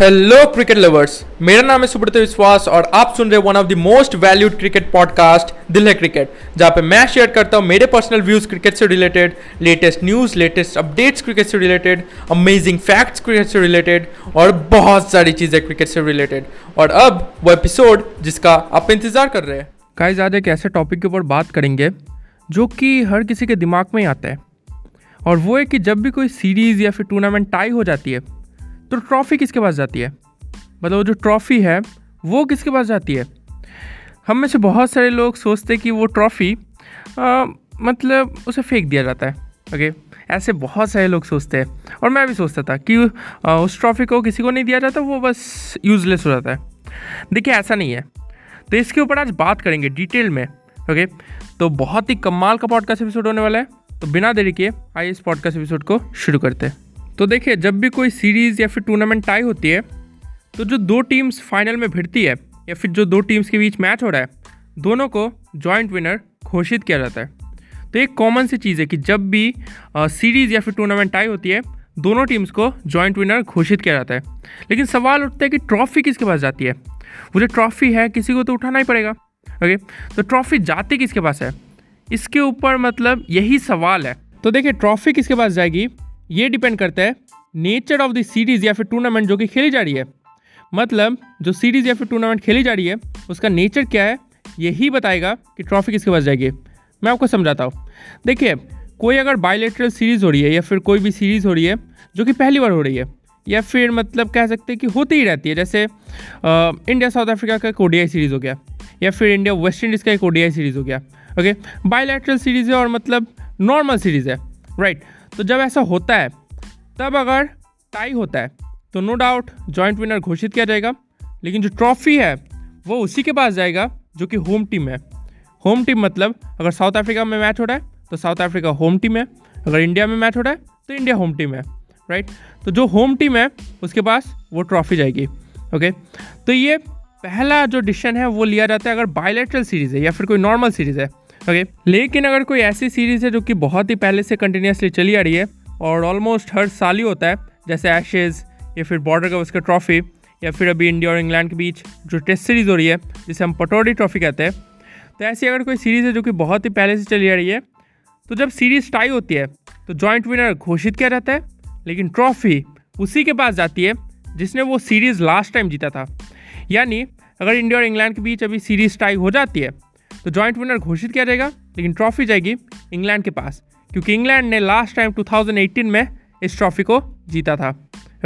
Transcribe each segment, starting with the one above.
Hello cricket lovers मेरा नाम है सुब्रत विश्वास और आप सुन रहे one of the most valued cricket podcast दिल है क्रिकेट जहाँ पे मैं शेयर करता हूँ मेरे पर्सनल व्यूज़ क्रिकेट से related latest news latest updates cricket से रिलेटेड अमेजिंग फैक्ट्स क्रिकेट से रिलेटेड और बहुत सारी चीज़ें क्रिकेट से रिलेटेड और अब वो एपिसोड जिसका आप इंतज़ार कर रहे हैं। गाइस आज एक ऐसे टॉपिक के ऊपर बात करेंगे जो कि हर किसी के दिमाग में आता है। और वो है कि जब भी कोई सीरीज़ या फिर टूर्नामेंट टाई हो जाती है तो ट्रॉफ़ी किसके पास जाती है? मतलब जो ट्रॉफ़ी है वो किसके पास जाती है? हम में से बहुत सारे लोग सोचते हैं कि वो ट्रॉफ़ी मतलब उसे फेंक दिया जाता है। ओके? ऐसे बहुत सारे लोग सोचते हैं। और मैं भी सोचता था कि आ, उस ट्रॉफ़ी को किसी को नहीं दिया जाता वो बस यूज़लेस हो जाता है। देखिए ऐसा नहीं है। तो इसके ऊपर आज बात करेंगे डिटेल में। ओके? तो बहुत ही कमाल का पॉडकास्ट एपिसोड होने वाला है। तो बिना देरी किए आइए इस पॉडकास्ट एपिसोड को शुरू करते हैं। तो देखिए, जब भी कोई सीरीज़ या फिर टूर्नामेंट टाई होती है तो जो दो टीम्स फाइनल में भिड़ती है, या फिर जो दो टीम्स के बीच मैच हो रहा है, दोनों को जॉइंट विनर घोषित किया जाता है। तो एक कॉमन सी चीज़ है कि जब भी सीरीज़ या फिर टूर्नामेंट टाई होती है, दोनों टीम्स को जॉइंट विनर घोषित किया जाता है। लेकिन सवाल उठता है कि ट्रॉफ़ी किसके पास जाती है? वो जो ट्रॉफ़ी है, किसी को तो उठाना ही पड़ेगा। ओके तो ट्रॉफ़ी जाती किसके पास है? इसके ऊपर मतलब यही सवाल है। तो देखिए ट्रॉफ़ी किसके पास जाएगी? ये डिपेंड करता है नेचर ऑफ़ द सीरीज़ या फिर टूर्नामेंट जो कि खेली जा रही है। मतलब जो सीरीज़ या फिर टूर्नामेंट खेली जा रही है उसका नेचर क्या है यही बताएगा कि ट्रॉफी किसके पास जाएगी। मैं आपको समझाता हूँ। देखिए कोई अगर बायोलेटरल सीरीज़ हो रही है या फिर कोई भी सीरीज़ हो रही है जो कि पहली बार हो रही है या फिर मतलब कह सकते हैं कि होती ही रहती है जैसे आ, इंडिया साउथ अफ्रीका का एक ओडीआई सीरीज़ हो गया या फिर इंडिया वेस्ट इंडीज़ का एक ओडीआई सीरीज़ हो गया ओके बायोलेटरल सीरीज़ है और मतलब नॉर्मल सीरीज़ है राइट तो जब ऐसा होता है, तब अगर टाई होता है तो नो डाउट जॉइंट विनर घोषित किया जाएगा। लेकिन जो ट्रॉफी है, वो उसी के पास जाएगा, जो कि होम टीम है। होम टीम मतलब अगर साउथ अफ्रीका में मैच हो रहा है तो साउथ अफ्रीका होम टीम है। अगर इंडिया में मैच हो रहा है तो इंडिया होम टीम है राइट तो जो होम टीम है, उसके पास वो ट्रॉफी जाएगी ओके तो ये पहला जो डिसीज़न है, वो लिया जाता है अगर बायोलेट्रल सीरीज़ है या फिर कोई नॉर्मल सीरीज़ है। ओके लेकिन अगर कोई ऐसी सीरीज़ है जो कि बहुत ही पहले से कंटिन्यूसली चली आ रही है और ऑलमोस्ट हर साल ही होता है, जैसे एशेज़ या फिर बॉर्डर का उसका ट्रॉफी या फिर अभी इंडिया और इंग्लैंड के बीच जो टेस्ट सीरीज़ हो रही है, जिसे हम पटोरी ट्रॉफी कहते हैं तो ऐसी अगर कोई सीरीज़ है जो कि बहुत ही पहले से चली आ रही है तो जब सीरीज़ टाई होती है तो जॉइंट विनर घोषित किया जाता है, लेकिन ट्रॉफी उसी के पास जाती है, जिसने वो सीरीज़ लास्ट टाइम जीता था। यानी अगर इंडिया और इंग्लैंड के बीच अभी सीरीज़ टाई हो जाती है तो जॉइंट विनर घोषित किया जाएगा, लेकिन ट्रॉफी जाएगी इंग्लैंड के पास, क्योंकि इंग्लैंड ने लास्ट टाइम 2018 में इस ट्रॉफी को जीता था।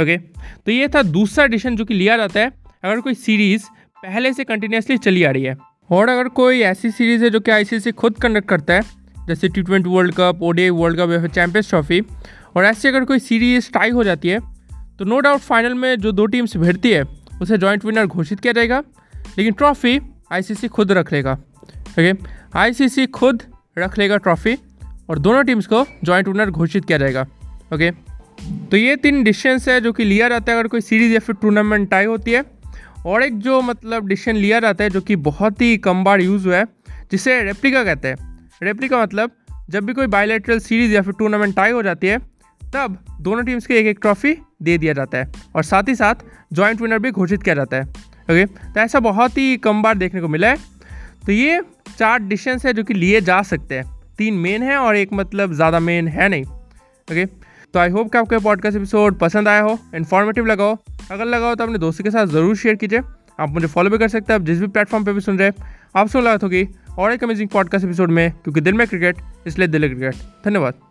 ओके तो ये था दूसरा एडिशन जो कि लिया जाता है, अगर कोई सीरीज़ पहले से कंटिन्यूसली चली आ रही है, और अगर कोई ऐसी सीरीज़ है जो कि आईसीसी खुद कंडक्ट करता है, जैसे T twenty World Cup ODI World Cup या फिर चैंपियंस ट्रॉफी और ऐसी अगर कोई सीरीज़ टाई हो जाती है तो नो डाउट फाइनल में जो दो टीम्स भिड़ती है, उसे जॉइंट विनर घोषित किया जाएगा, लेकिन ट्रॉफी आईसीसी खुद रख लेगा। ओके आईसीसी खुद रख लेगा ट्रॉफी और दोनों टीम्स को जॉइंट विनर घोषित किया जाएगा। ओके तो ये तीन डिसीजंस है जो कि लिया जाता है अगर कोई सीरीज़ या फिर टूर्नामेंट टाई होती है। और एक जो मतलब डिसीज़न लिया जाता है जो कि बहुत ही कम बार यूज़ हुआ है, जिसे रेप्लिका कहते हैं। रेप्लिका मतलब जब भी कोई बायोलेटरल सीरीज़ या फिर टूर्नामेंट टाई हो जाती है, तब दोनों टीम्स को एक एक ट्रॉफी दे दिया जाता है। और साथ ही साथ जॉइंट विनर भी घोषित किया जाता है। ओके तो ऐसा बहुत ही कम बार देखने को मिला है। तो ये चार डिशेंस हैं जो कि लिए जा सकते हैं। तीन मेन है और एक मतलब ज़्यादा मेन है नहीं। ओके तो आई होप कि आपको पॉडकास्ट एपिसोड पसंद आया हो इन्फॉर्मेटिव लगा हो। अगर लगा हो तो अपने दोस्तों के साथ ज़रूर शेयर कीजिए। आप मुझे फॉलो भी कर सकते हैं, आप जिस भी प्लेटफॉर्म पर भी सुन रहे हैं। आप आपसे मुलाकात होगी और एक अमेजिंग पॉडकास्ट एपिसोड में, क्योंकि दिल में क्रिकेट इसलिए दिल क्रिकेट धन्यवाद।